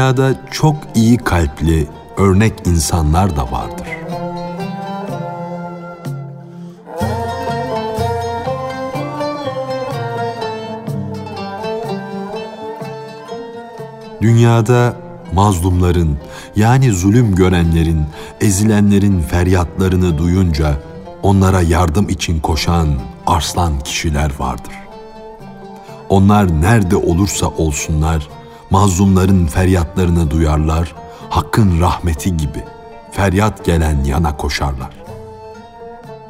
Dünyada çok iyi kalpli, örnek insanlar da vardır. Dünyada mazlumların yani zulüm görenlerin, ezilenlerin feryatlarını duyunca onlara yardım için koşan arslan kişiler vardır. Onlar nerede olursa olsunlar mazlumların feryatlarını duyarlar, hakkın rahmeti gibi feryat gelen yana koşarlar.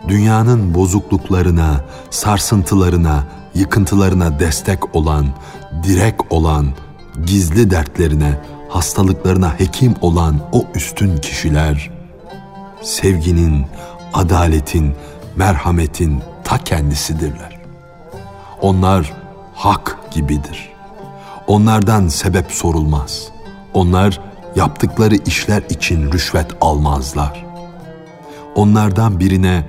Dünyanın bozukluklarına, sarsıntılarına, yıkıntılarına destek olan, direk olan, gizli dertlerine, hastalıklarına hekim olan o üstün kişiler, sevginin, adaletin, merhametin ta kendisidirler. Onlar hak gibidir. Onlardan sebep sorulmaz. Onlar yaptıkları işler için rüşvet almazlar. Onlardan birine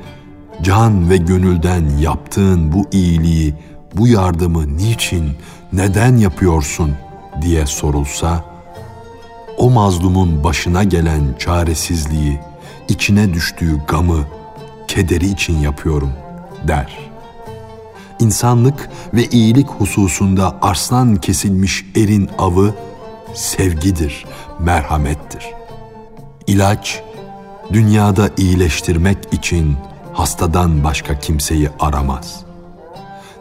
can ve gönülden yaptığın bu iyiliği, bu yardımı niçin, neden yapıyorsun diye sorulsa, o mazlumun başına gelen çaresizliği, içine düştüğü gamı, kederi için yapıyorum der.'' İnsanlık ve iyilik hususunda arslan kesilmiş erin avı sevgidir, merhamettir. İlaç, dünyada iyileştirmek için hastadan başka kimseyi aramaz.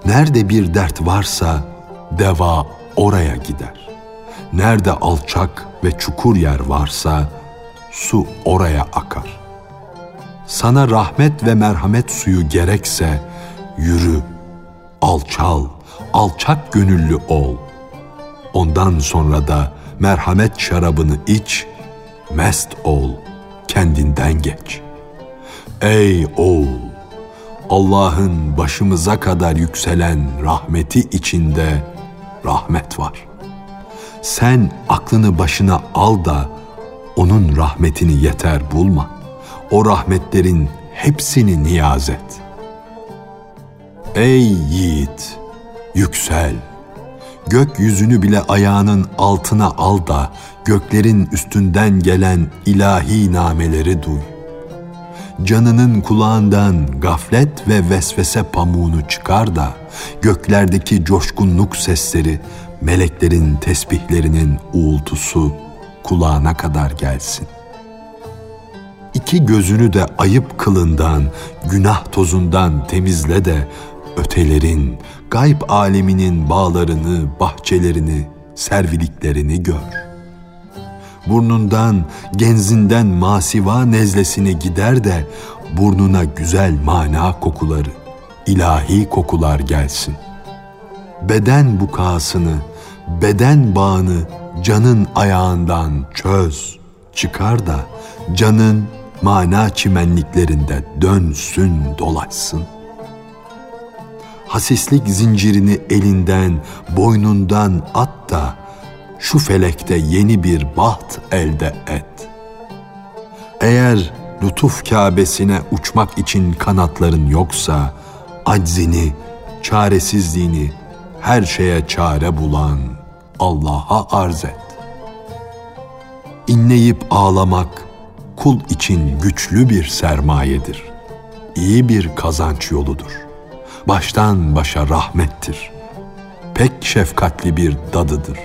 Nerede bir dert varsa deva oraya gider. Nerede alçak ve çukur yer varsa su oraya akar. Sana rahmet ve merhamet suyu gerekse yürü alçal, alçak gönüllü ol. Ondan sonra da merhamet şarabını iç, mest ol, kendinden geç. Ey oğul! Allah'ın başımıza kadar yükselen rahmeti içinde rahmet var. Sen aklını başına al da onun rahmetini yeter bulma. O rahmetlerin hepsini niyaz et.'' Ey yiğit, yüksel. Gökyüzünü bile ayağının altına al da göklerin üstünden gelen ilahi nameleri duy. Canının kulağından gaflet ve vesvese pamuğunu çıkar da göklerdeki coşkunluk sesleri, meleklerin tesbihlerinin uğultusu kulağına kadar gelsin. İki gözünü de ayıp kılından, günah tozundan temizle de ötelerin, gayb aleminin bağlarını, bahçelerini, serviliklerini gör. Burnundan, genzinden masiva nezlesini gider de burnuna güzel mana kokuları, ilahi kokular gelsin. Beden bukasını, beden bağını canın ayağından çöz, çıkar da canın mana çimenliklerinde dönsün dolaşsın.'' Hasislik zincirini elinden, boynundan at da şu felekte yeni bir baht elde et. Eğer lütuf Kâbesine uçmak için kanatların yoksa, aczini, çaresizliğini her şeye çare bulan Allah'a arz et. İnleyip ağlamak kul için güçlü bir sermayedir. İyi bir kazanç yoludur.'' Baştan başa rahmettir. Pek şefkatli bir dadıdır.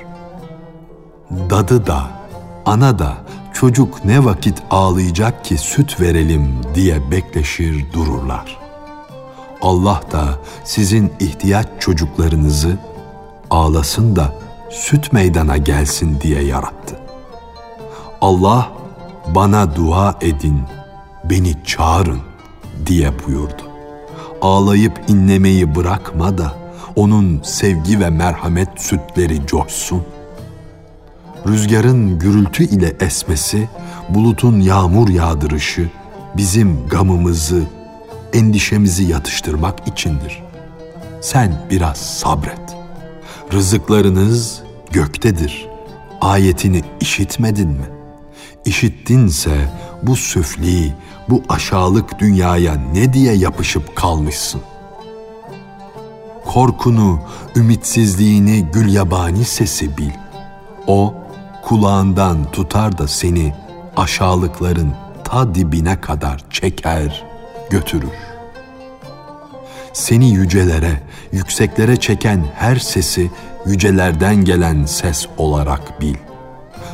Dadı da, ana da çocuk ne vakit ağlayacak ki süt verelim diye bekleşir dururlar. Allah da sizin ihtiyaç çocuklarınızı ağlasın da süt meydana gelsin diye yarattı. Allah bana dua edin, beni çağırın diye buyurdu ağlayıp inlemeyi bırakma da onun sevgi ve merhamet sütleri coşsun. Rüzgarın gürültü ile esmesi, bulutun yağmur yağdırışı bizim gamımızı, endişemizi yatıştırmak içindir. Sen biraz sabret. Rızıklarınız göktedir. Ayetini işitmedin mi? İşittinse bu süfli, bu aşağılık dünyaya ne diye yapışıp kalmışsın? Korkunu, ümitsizliğini gül yabani sesi bil. O, kulağından tutar da seni aşağılıkların ta dibine kadar çeker, götürür. Seni yücelere, yükseklere çeken her sesi yücelerden gelen ses olarak bil.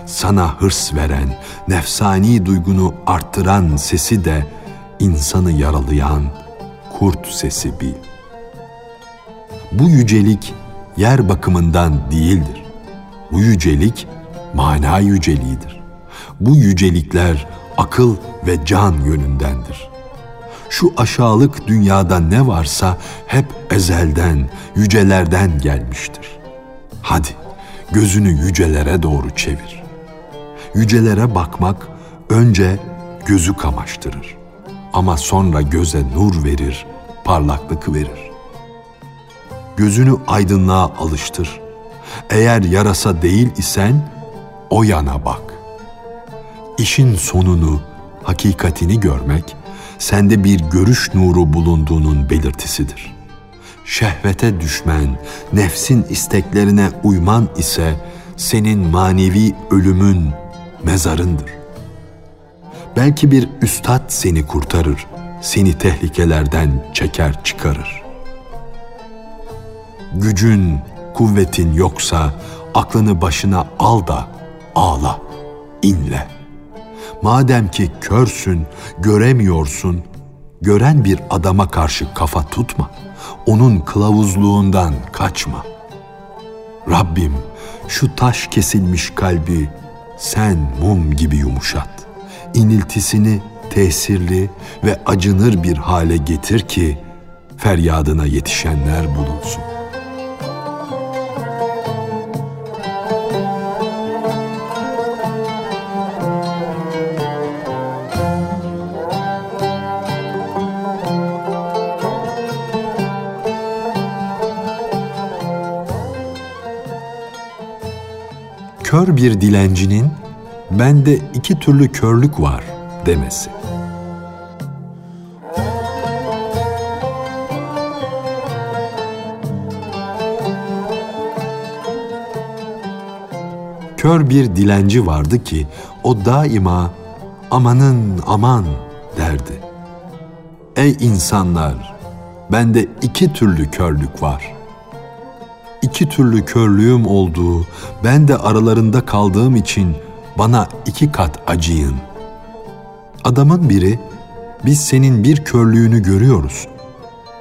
Sana hırs veren, nefsani duygunu arttıran sesi de insanı yaralayan kurt sesi bil. Bu yücelik yer bakımından değildir. Bu yücelik mana yüceliğidir. Bu yücelikler akıl ve can yönündendir. Şu aşağılık dünyada ne varsa hep ezelden, yücelerden gelmiştir. Hadi gözünü yücelere doğru çevir. Yücelere bakmak önce gözü kamaştırır ama sonra göze nur verir, parlaklık verir. Gözünü aydınlığa alıştır. Eğer yarasa değil isen o yana bak. İşin sonunu, hakikatini görmek sende bir görüş nuru bulunduğunun belirtisidir. Şehvete düşmen, nefsin isteklerine uyman ise senin manevi ölümün mezarındır. Belki bir üstad seni kurtarır, seni tehlikelerden çeker çıkarır. Gücün, kuvvetin yoksa aklını başına al da ağla, inle. Madem ki körsün, göremiyorsun, gören bir adama karşı kafa tutma. Onun kılavuzluğundan kaçma. Rabbim şu taş kesilmiş kalbi sen mum gibi yumuşat. İniltisini tesirli ve acınır bir hale getir ki feryadına yetişenler bulunsun. Kör bir dilencinin bende iki türlü körlük var demesi. Kör bir dilenci vardı ki o daima amanın aman derdi. Ey insanlar, bende iki türlü körlük var.'' İki türlü körlüğüm olduğu, ben de aralarında kaldığım için bana iki kat acıyın. Adamın biri, biz senin bir körlüğünü görüyoruz.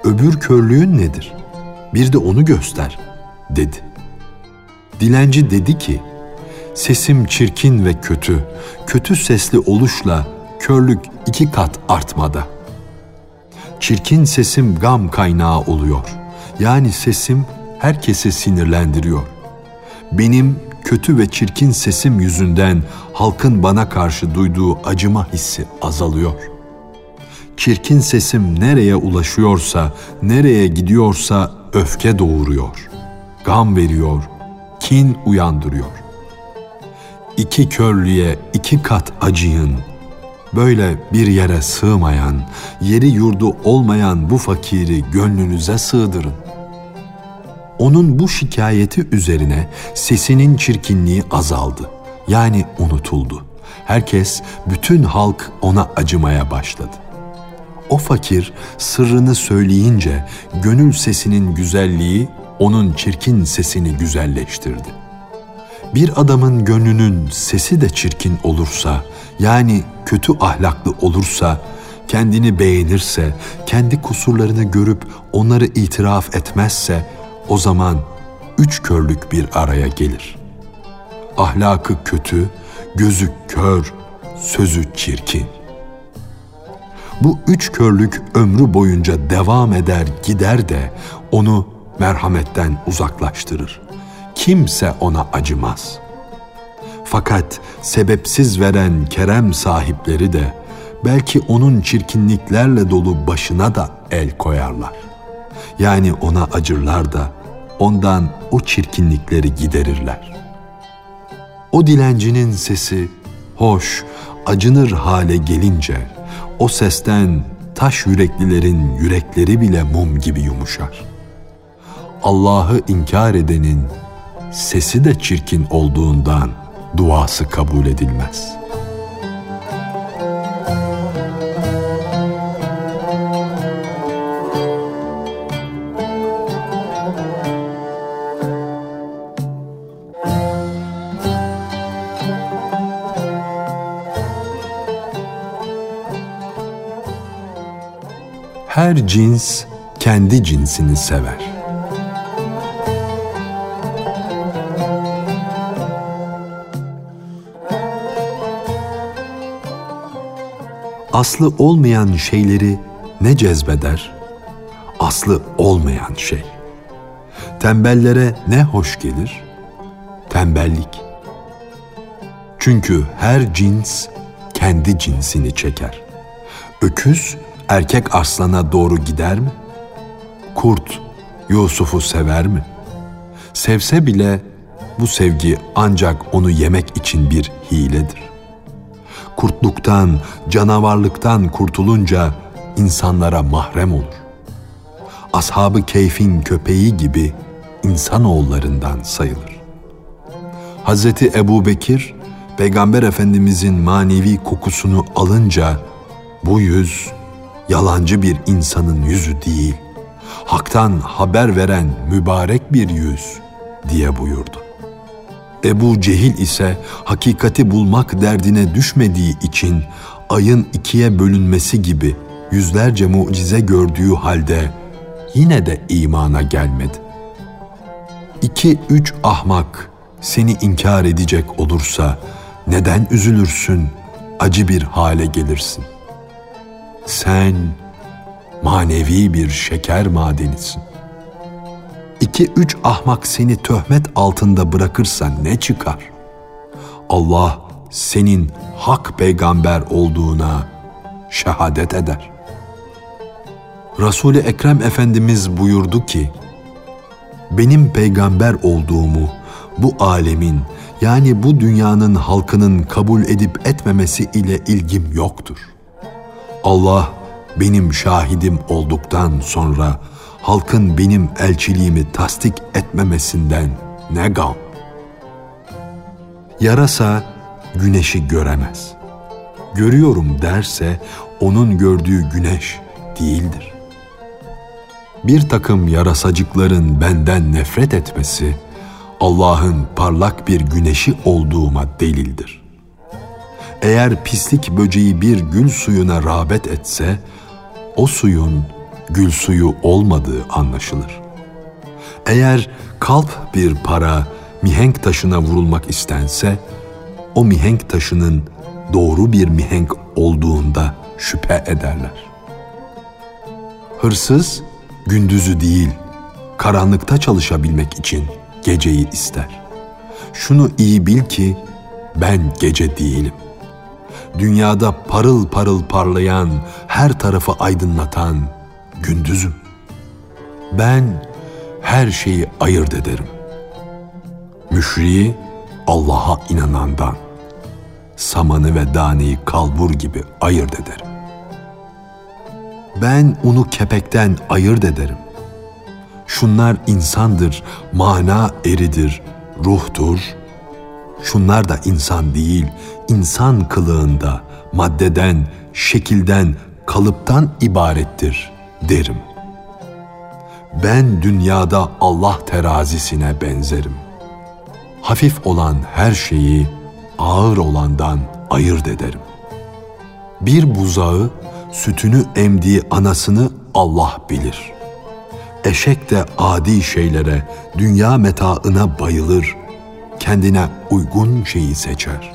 Öbür körlüğün nedir? Bir de onu göster, dedi. Dilenci dedi ki, sesim çirkin ve kötü, kötü sesli oluşla körlük iki kat artmada. Çirkin sesim gam kaynağı oluyor. Yani sesim herkesi sinirlendiriyor. Benim kötü ve çirkin sesim yüzünden halkın bana karşı duyduğu acıma hissi azalıyor. Çirkin sesim nereye ulaşıyorsa, nereye gidiyorsa öfke doğuruyor. Gam veriyor, kin uyandırıyor. İki körlüğe iki kat acıyın. Böyle bir yere sığmayan, yeri yurdu olmayan bu fakiri gönlünüze sığdırın.'' Onun bu şikayeti üzerine sesinin çirkinliği azaldı. Yani unutuldu. Herkes, bütün halk ona acımaya başladı. O fakir sırrını söyleyince gönül sesinin güzelliği onun çirkin sesini güzelleştirdi. Bir adamın gönlünün sesi de çirkin olursa, yani kötü ahlaklı olursa, kendini beğenirse, kendi kusurlarını görüp onları itiraf etmezse, o zaman üç körlük bir araya gelir. Ahlakı kötü, gözü kör, sözü çirkin. Bu üç körlük ömrü boyunca devam eder gider de onu merhametten uzaklaştırır. Kimse ona acımaz. Fakat sebepsiz veren kerem sahipleri de belki onun çirkinliklerle dolu başına da el koyarlar. Yani ona acırlar da ondan o çirkinlikleri giderirler. O dilencinin sesi hoş, acınır hale gelince o sesten taş yüreklilerin yürekleri bile mum gibi yumuşar. Allah'ı inkar edenin sesi de çirkin olduğundan duası kabul edilmez.'' Her cins kendi cinsini sever. Aslı olmayan şeyleri ne cezbeder? Aslı olmayan şey. Tembellere ne hoş gelir? Tembellik. Çünkü her cins kendi cinsini çeker. Öküz erkek aslana doğru gider mi? Kurt Yusuf'u sever mi? Sevse bile bu sevgi ancak onu yemek için bir hiledir. Kurtluktan, canavarlıktan kurtulunca insanlara mahrem olur. Ashabı keyfin köpeği gibi insanoğullarından sayılır. Hazreti Ebu Bekir, Peygamber Efendimizin manevi kokusunu alınca bu yüz yalancı bir insanın yüzü değil, haktan haber veren mübarek bir yüz diye buyurdu. Ebu Cehil ise hakikati bulmak derdine düşmediği için ayın ikiye bölünmesi gibi yüzlerce mucize gördüğü halde yine de imana gelmedi. İki üç ahmak seni inkar edecek olursa neden üzülürsün, acı bir hale gelirsin? Sen manevi bir şeker madenisin. İki üç ahmak seni töhmet altında bırakırsa ne çıkar? Allah senin hak peygamber olduğuna şehadet eder. Resul-i Ekrem Efendimiz buyurdu ki, benim peygamber olduğumu bu alemin yani bu dünyanın halkının kabul edip etmemesi ile ilgim yoktur. Allah benim şahidim olduktan sonra halkın benim elçiliğimi tasdik etmemesinden ne gam? Yarasa güneşi göremez. Görüyorum derse onun gördüğü güneş değildir. Bir takım yarasacıkların benden nefret etmesi Allah'ın parlak bir güneşi olduğuma delildir. Eğer pislik böceği bir gül suyuna rağbet etse, o suyun gül suyu olmadığı anlaşılır. Eğer kalp bir para mihenk taşına vurulmak istense, o mihenk taşının doğru bir mihenk olduğunda şüphe ederler. Hırsız gündüzü değil, karanlıkta çalışabilmek için geceyi ister. Şunu iyi bil ki ben gece değilim. Dünyada parıl parıl parlayan, her tarafı aydınlatan gündüzüm. Ben her şeyi ayırt ederim. Müşriyi Allah'a inanandan, samanı ve daneyi kalbur gibi ayırt ederim. Ben unu kepekten ayırt ederim. Şunlar insandır, mana eridir, ruhtur. Şunlar da insan değil, insan kılığında, maddeden, şekilden, kalıptan ibarettir derim. Ben dünyada Allah terazisine benzerim. Hafif olan her şeyi ağır olandan ayırt ederim. Bir buzağı sütünü emdiği anasını Allah bilir. Eşek de adi şeylere, dünya metaına bayılır, kendine uygun şeyi seçer.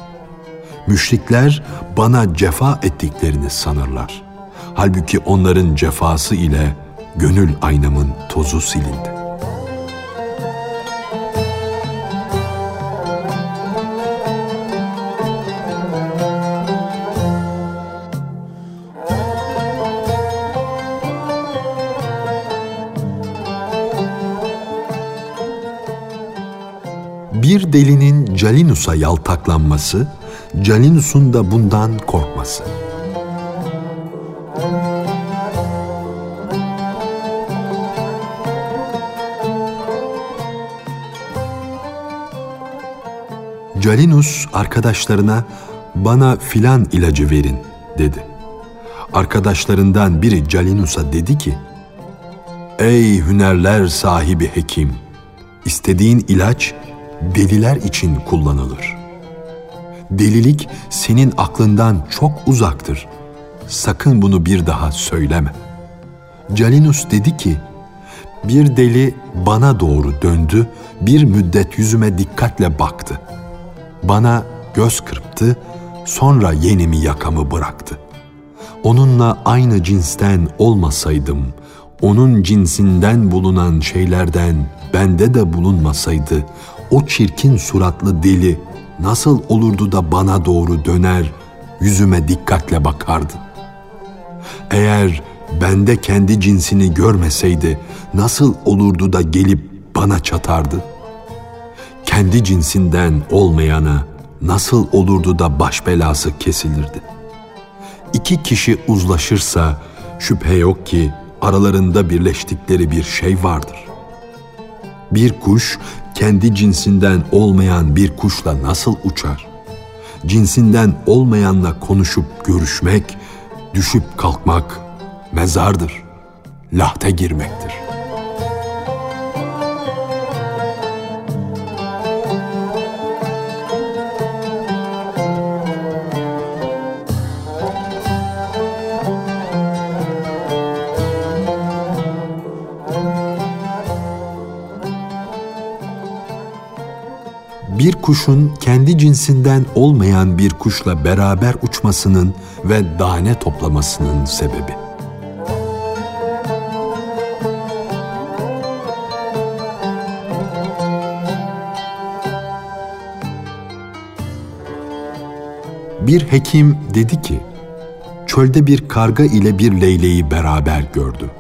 Müşrikler bana cefa ettiklerini sanırlar. Halbuki onların cefası ile gönül aynamın tozu silindi. Delinin Calinus'a yaltaklanması, Calinus'un da bundan korkması. Calinus arkadaşlarına bana filan ilacı verin dedi. Arkadaşlarından biri Calinus'a dedi ki, Ey hünerler sahibi hekim! İstediğin ilaç deliler için kullanılır. Delilik senin aklından çok uzaktır. Sakın bunu bir daha söyleme. Calinus dedi ki, bir deli bana doğru döndü, bir müddet yüzüme dikkatle baktı. Bana göz kırptı, sonra yenimi yakamı bıraktı. Onunla aynı cinsten olmasaydım, onun cinsinden bulunan şeylerden bende de bulunmasaydı, o çirkin suratlı deli nasıl olurdu da bana doğru döner, yüzüme dikkatle bakardı? Eğer bende kendi cinsini görmeseydi nasıl olurdu da gelip bana çatardı? Kendi cinsinden olmayana nasıl olurdu da baş belası kesilirdi? İki kişi uzlaşırsa şüphe yok ki aralarında birleştikleri bir şey vardır. Bir kuş kendi cinsinden olmayan bir kuşla nasıl uçar? Cinsinden olmayanla konuşup görüşmek, düşüp kalkmak mezardır, lahte girmektir. Kuşun kendi cinsinden olmayan bir kuşla beraber uçmasının ve tane toplamasının sebebi. Bir hekim dedi ki, çölde bir karga ile bir leyleği beraber gördü.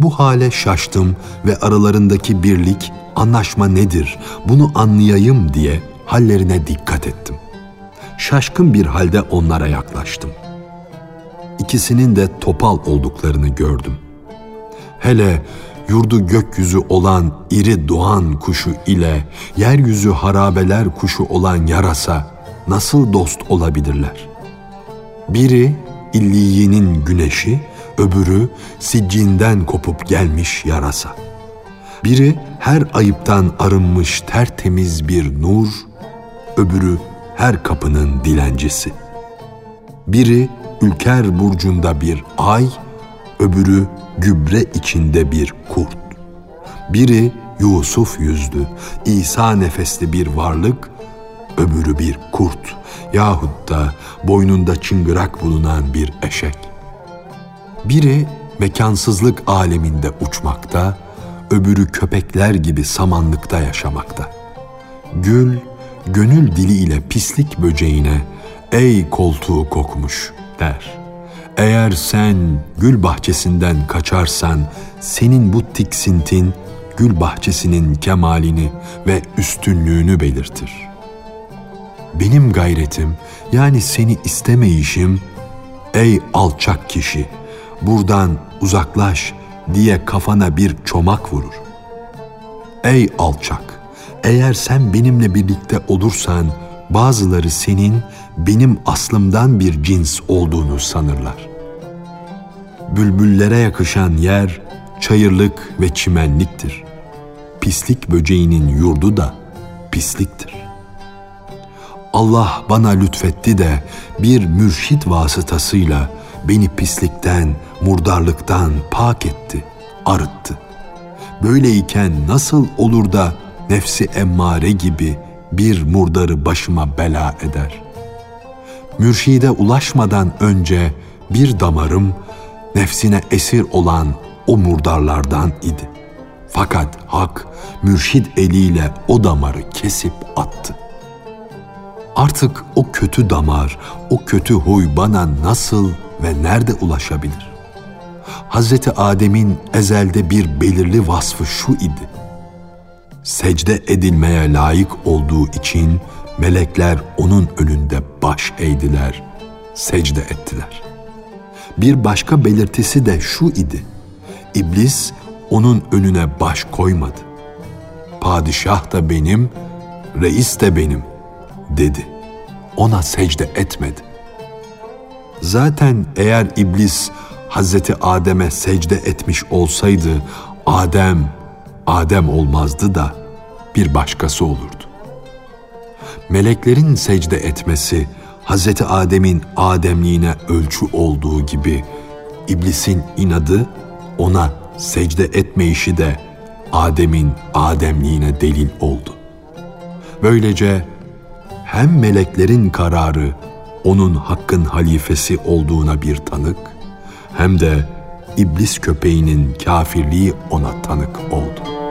Bu hale şaştım ve aralarındaki birlik anlaşma nedir bunu anlayayım diye hallerine dikkat ettim. Şaşkın bir halde onlara yaklaştım. İkisinin de topal olduklarını gördüm. Hele yurdu gökyüzü olan iri doğan kuşu ile yeryüzü harabeler kuşu olan yarasa nasıl dost olabilirler? Biri illiyenin güneşi, öbürü siccinden kopup gelmiş yarasa.'' Biri her ayıptan arınmış tertemiz bir nur, öbürü her kapının dilencisi. Biri ülker burcunda bir ay, öbürü gübre içinde bir kurt. Biri Yusuf yüzlü, İsa nefesli bir varlık, öbürü bir kurt yahut da boynunda çıngırak bulunan bir eşek. Biri mekansızlık aleminde uçmakta, öbürü köpekler gibi samanlıkta yaşamakta. Gül, gönül dili ile pislik böceğine, ey koltuğu kokmuş der. Eğer sen gül bahçesinden kaçarsan, senin bu tiksintin, gül bahçesinin kemalini ve üstünlüğünü belirtir. Benim gayretim, yani seni istemeyişim, ey alçak kişi, buradan uzaklaş, diye kafana bir çomak vurur. Ey alçak! Eğer sen benimle birlikte olursan bazıları senin benim aslımdan bir cins olduğunu sanırlar. Bülbüllere yakışan yer çayırlık ve çimenliktir. Pislik böceğinin yurdu da pisliktir. Allah bana lütfetti de bir mürşit vasıtasıyla beni pislikten, murdarlıktan pak etti, arıttı. Böyleyken nasıl olur da nefsi emmare gibi bir murdarı başıma bela eder? Mürşide ulaşmadan önce bir damarım nefsine esir olan o murdarlardan idi. Fakat hak mürşid eliyle o damarı kesip attı. Artık o kötü damar, o kötü huy bana nasıl ve nerede ulaşabilir? Hazreti Adem'in ezelde bir belirli vasfı şu idi. Secde edilmeye layık olduğu için melekler onun önünde baş eğdiler, secde ettiler. Bir başka belirtisi de şu idi. İblis onun önüne baş koymadı. Padişah da benim, reis de benim dedi. Ona secde etmedi. Zaten eğer iblis Hazreti Adem'e secde etmiş olsaydı Adem, Adem olmazdı da bir başkası olurdu. Meleklerin secde etmesi Hazreti Adem'in Ademliğine ölçü olduğu gibi iblisin inadı ona secde etmeyişi de Adem'in Ademliğine delil oldu. Böylece hem meleklerin kararı onun hakkın halifesi olduğuna bir tanık, hem de iblis köpeğinin kafirliği ona tanık oldu.''